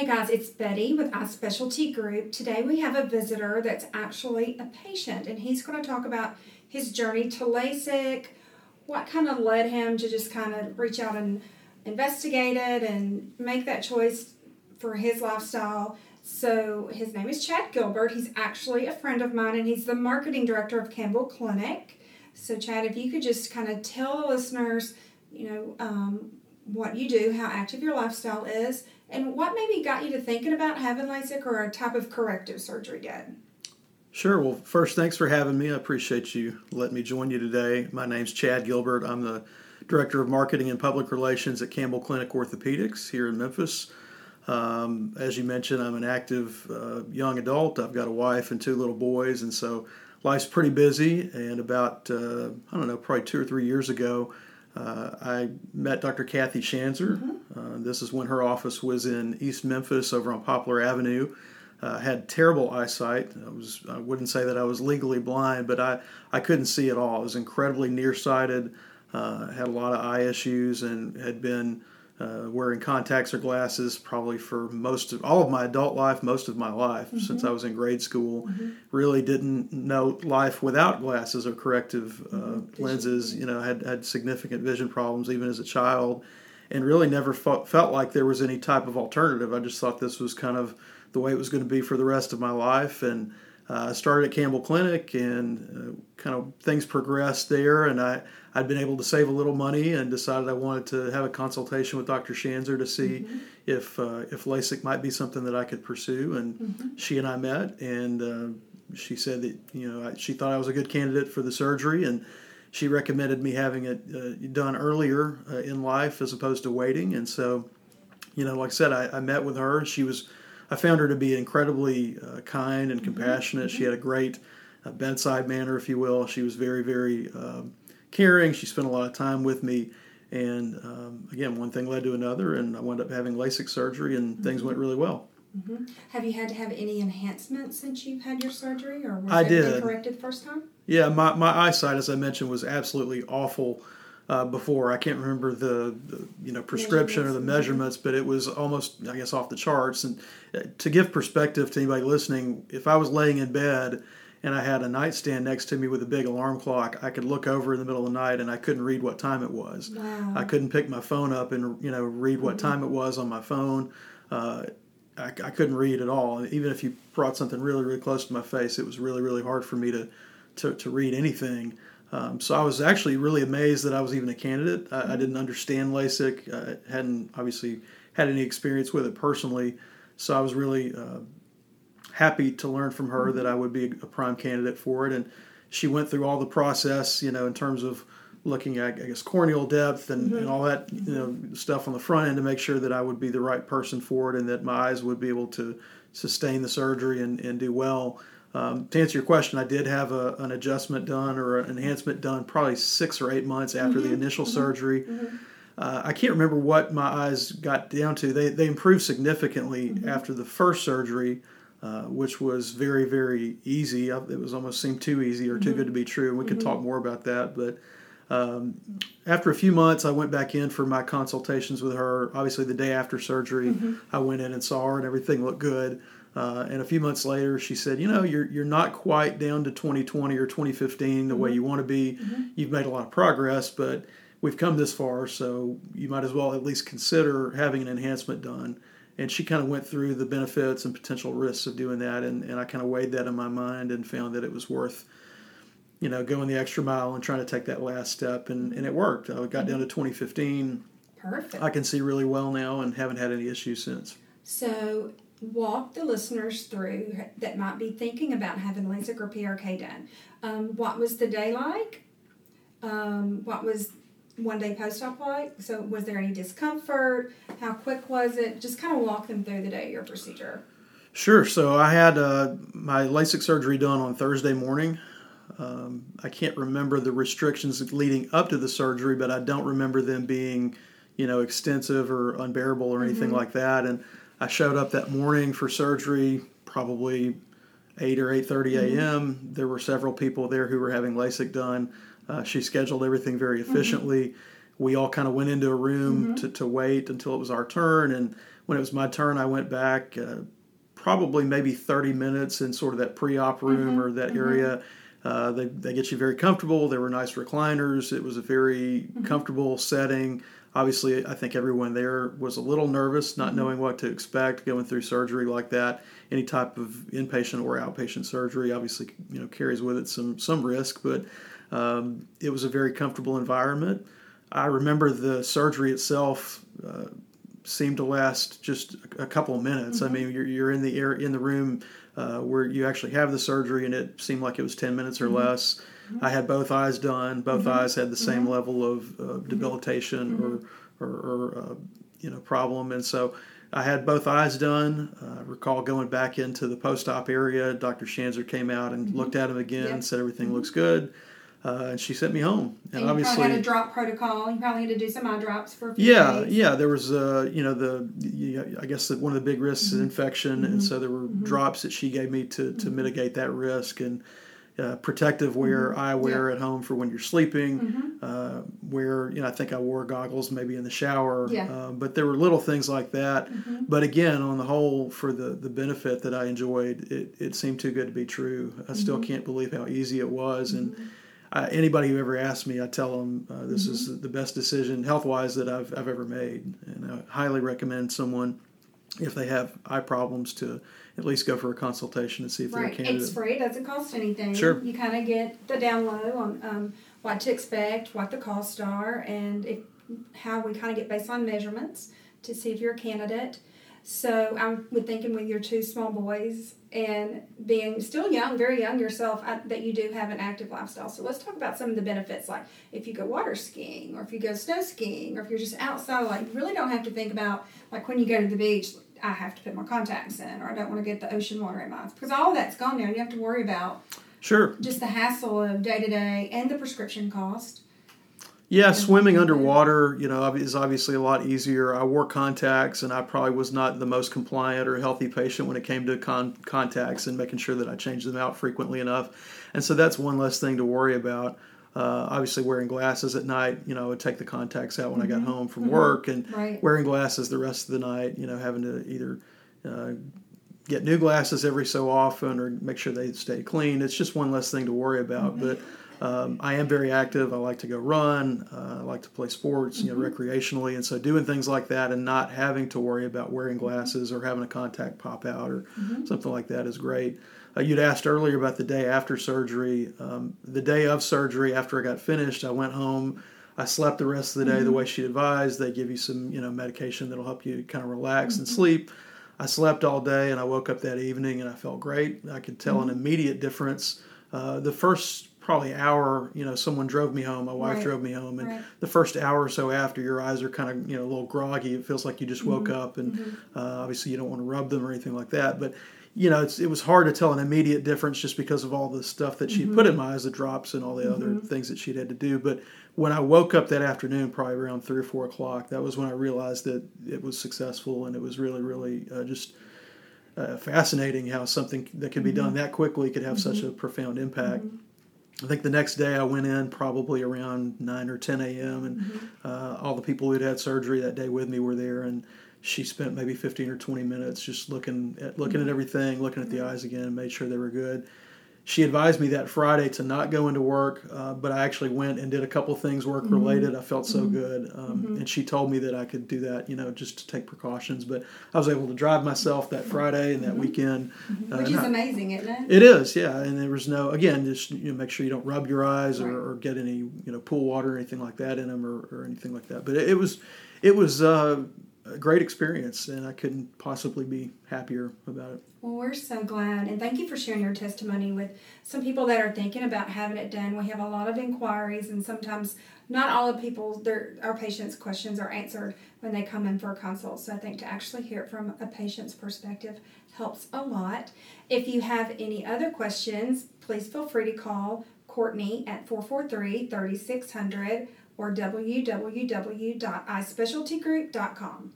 Hey guys, it's Betty with Eye Specialty Group. Today we have a visitor that's actually a patient, and he's going to talk about his journey to LASIK, what kind of led him to just kind of reach out and investigate it and make that choice for his lifestyle. So his name is Chad Gilbert. He's actually a friend of mine, and he's the marketing director of Campbell Clinic. So Chad, if you could just kind of tell the listeners, you know, um, what you do, how active your lifestyle is, and what maybe got you to thinking about having LASIK or a type of corrective surgery done? Sure. Well, first, thanks for having me. I appreciate you letting me join you today. My name's Chad Gilbert. I'm the Director of Marketing and Public Relations at Campbell Clinic Orthopedics here in Memphis. Um, as you mentioned, I'm an active uh, young adult. I've got a wife and two little boys, and so life's pretty busy. And about, uh, I don't know, probably two or three years ago, uh, I met Dr. Kathy Shanzer. Mm-hmm. Uh, this is when her office was in East Memphis over on Poplar Avenue. Uh, had terrible eyesight. I was I wouldn't say that I was legally blind, but I, I couldn't see at all. I was incredibly nearsighted. Uh, had a lot of eye issues and had been uh, wearing contacts or glasses probably for most of all of my adult life, most of my life mm-hmm. since I was in grade school. Mm-hmm. Really didn't know life without glasses or corrective uh, mm-hmm. lenses. You know, had had significant vision problems even as a child, and really never felt, felt like there was any type of alternative. I just thought this was kind of the way it was going to be for the rest of my life, and uh, I started at Campbell Clinic, and uh, kind of things progressed there, and I I'd been able to save a little money and decided I wanted to have a consultation with Dr. Shanzer to see mm-hmm. if uh, if LASIK might be something that I could pursue. And mm-hmm. she and I met, and uh, she said that you know she thought I was a good candidate for the surgery, and she recommended me having it uh, done earlier uh, in life as opposed to waiting. And so, you know, like I said, I, I met with her. She was I found her to be incredibly uh, kind and mm-hmm. compassionate. Mm-hmm. She had a great uh, bedside manner, if you will. She was very, very um, caring. She spent a lot of time with me. And um, again, one thing led to another, and I wound up having LASIK surgery, and mm-hmm. things went really well. Mm-hmm. Have you had to have any enhancements since you've had your surgery, or was I did. corrected the first time? Yeah, my, my eyesight, as I mentioned, was absolutely awful uh, before. I can't remember the, the you know prescription or the measurements, but it was almost I guess off the charts. And uh, to give perspective to anybody listening, if I was laying in bed and I had a nightstand next to me with a big alarm clock, I could look over in the middle of the night and I couldn't read what time it was. Wow. I couldn't pick my phone up and you know read what mm-hmm. time it was on my phone. Uh, I, I, couldn't read at all. Even if you brought something really really close to my face, it was really really hard for me to to, to read anything. Um, so I was actually really amazed that I was even a candidate. I, mm-hmm. I didn't understand LASIK. I hadn't obviously had any experience with it personally, so I was really uh, happy to learn from her that I would be a prime candidate for it. And she went through all the process, you know, in terms of looking at, I guess, corneal depth and, mm-hmm. and all that, you know, stuff on the front end to make sure that I would be the right person for it and that my eyes would be able to sustain the surgery and, and do well. Um, to answer your question, I did have a, an adjustment done or an enhancement done probably six or eight months after mm-hmm. the initial mm-hmm. surgery. Mm-hmm. Uh, I can't remember what my eyes got down to. They, they improved significantly mm-hmm. after the first surgery. Uh, which was very very easy. It was almost seemed too easy or too mm-hmm. good to be true. And we could mm-hmm. talk more about that. But um, after a few months, I went back in for my consultations with her. Obviously, the day after surgery. I went in and saw her, and everything looked good. Uh, and a few months later, she said, "You know, you're you're not quite down to 2020 or 2015 the way mm-hmm. you want to be. Mm-hmm. You've made a lot of progress, but." We've come this far, so you might as well at least consider having an enhancement done and she kind of went through the benefits and potential risks of doing that and, and i kind of weighed that in my mind and found that it was worth you know going the extra mile and trying to take that last step and, and it worked i got down to 2015 perfect i can see really well now and haven't had any issues since so walk the listeners through that might be thinking about having LASIK or PRK done. Um, what was the day like? Um, what was one day post op like? So, was there any discomfort? How quick was it? Just kind of walk them through the day of your procedure. Sure. So, I had uh, my LASIK surgery done on Thursday morning. Um, I can't remember the restrictions leading up to the surgery, but I don't remember them being, you know, extensive or unbearable or anything mm-hmm. like that. And I showed up that morning for surgery, probably eight or eight thirty a.m. Mm-hmm. There were several people there who were having LASIK done. Uh, she scheduled everything very mm-hmm. efficiently. Mm-hmm. We all kind of went into a room mm-hmm. to, to wait until it was our turn. And when it was my turn, I went back. Uh, probably maybe 30 minutes in sort of that pre-op room Mhm, or that mhm. area. Uh, they, they get you very comfortable. There were nice recliners. It was a very Mm-hmm. comfortable setting. Obviously, I think everyone there was a little nervous, not Mhm. knowing what to expect going through surgery like that. Any type of inpatient or outpatient surgery obviously, you know, carries with it some some risk, but um, it was a very comfortable environment. I remember the surgery itself uh, seemed to last just a couple of minutes. I Mhm. mean, you're, you're in the air in the room uh, where you actually have the surgery, and it seemed like it was ten minutes or Mhm. less. I had both eyes done. Both Mhm. eyes had the same Mhm. level of uh, debilitation or or, or uh, you know problem, and so. I had both eyes done. Uh, I recall going back into the post-op area. Dr. Shanzer came out and looked at him again Yep. said everything looks good. Uh, and she sent me home. And, you probably had a drop protocol. You probably had to do some eye drops for a few yeah, days. yeah. There was, uh, you know, the you, I guess that one of the big risks is Mhm. infection, Mhm. and so there were Mhm. drops that she gave me to to Mhm. mitigate that risk and uh, protective wear, Mhm. eyewear at home for when you're sleeping. hmm Uh, where you know, I think I wore goggles maybe in the shower. Yeah. Uh, but there were little things like that. hmm But again, on the whole, for the, the benefit that I enjoyed, it, it seemed too good to be true. I still Mhm. can't believe how easy it was. And Mm-hmm. Uh, anybody who ever asks me, I tell them uh, this Mm-hmm. is the best decision health wise that I've, I've ever made. And I highly recommend someone, if they have eye problems, to at least go for a consultation and see if they're a Right. candidate. It's free. It doesn't cost anything. Sure. You kind of get the down low on um, what to expect, what the costs are, and if, how we kind of get based on measurements to see if you're a candidate. So I'm thinking with your two small boys and being still young, very young yourself, I, that you do have an active lifestyle. So let's talk about some of the benefits, like if you go water skiing, or if you go snow skiing, or if you're just outside. Like you really don't have to think about like when you go to the beach. I have to put my contacts in, or I don't want to get the ocean water in my eyes because all that's gone now. You have to worry about Sure. just the hassle of day to day and the prescription cost. Yeah, swimming underwater, you know, is obviously a lot easier. I wore contacts, and I probably was not the most compliant or healthy patient when it came to con- contacts and making sure that I changed them out frequently enough. And so that's one less thing to worry about. Uh, obviously, wearing glasses at night, you know, I would take the contacts out when I got Mhm. home from Mhm. work, and Right. wearing glasses the rest of the night, you know, having to either uh, get new glasses every so often or make sure they stay clean. It's just one less thing to worry about. Mhm. But um, I am very active. I like to go run. Uh, I like to play sports, you know, Mhm. recreationally. And so doing things like that and not having to worry about wearing glasses or having a contact pop out or Mhm. something like that is great. Uh, you'd asked earlier about the day after surgery. Um, the day of surgery, after I got finished, I went home. I slept the rest of the day the Mhm. way she advised. They give you some, you know, medication that'll help you kind of relax and Mhm. sleep. I slept all day and I woke up that evening and I felt great. I could tell an Mhm. immediate difference. Uh, the first probably hour, you know, someone drove me home. My wife Right. drove me home, and Right. the first hour or so after, your eyes are kind of, you know, a little groggy. It feels like you just woke Mhm. up, and Mhm. uh, obviously you don't want to rub them or anything like that. But you know, it's, it was hard to tell an immediate difference just because of all the stuff that she'd Mhm. put in my eyes, the drops and all the other Mhm. things that she'd had to do. But when I woke up that afternoon, probably around three or four o'clock, that was when I realized that it was successful, and it was really, really uh, just uh, fascinating how something that could be done Mhm. that quickly could have such a profound impact. I think the next day I went in probably around 9 or 10 a.m. and Mhm. uh, all the people who'd had surgery that day with me were there and she spent maybe 15 or 20 minutes just looking at looking at everything looking at the eyes again made sure they were good she advised me that friday to not go into work uh, but i actually went and did a couple things work related i felt so Mhm. good um, Mhm. and she told me that i could do that you know just to take precautions but i was able to drive myself that friday and that Mhm. weekend. Uh, Which is amazing, isn't it? it is, yeah, and there was no again, just you know, make sure you don't rub your eyes or, or get any you know pool water or anything like that in them or, or anything like that. But it, it was it was uh, a great experience, and I couldn't possibly be happier about it. Well, we're so glad, and thank you for sharing your testimony with some people that are thinking about having it done. We have a lot of inquiries, and sometimes not all of people, their our patients' questions are answered when they come in for a consult. So I think to actually hear it from a patient's perspective helps a lot. If you have any other questions, please feel free to call Courtney at 443 3600 or www.eyespecialtygroup.com.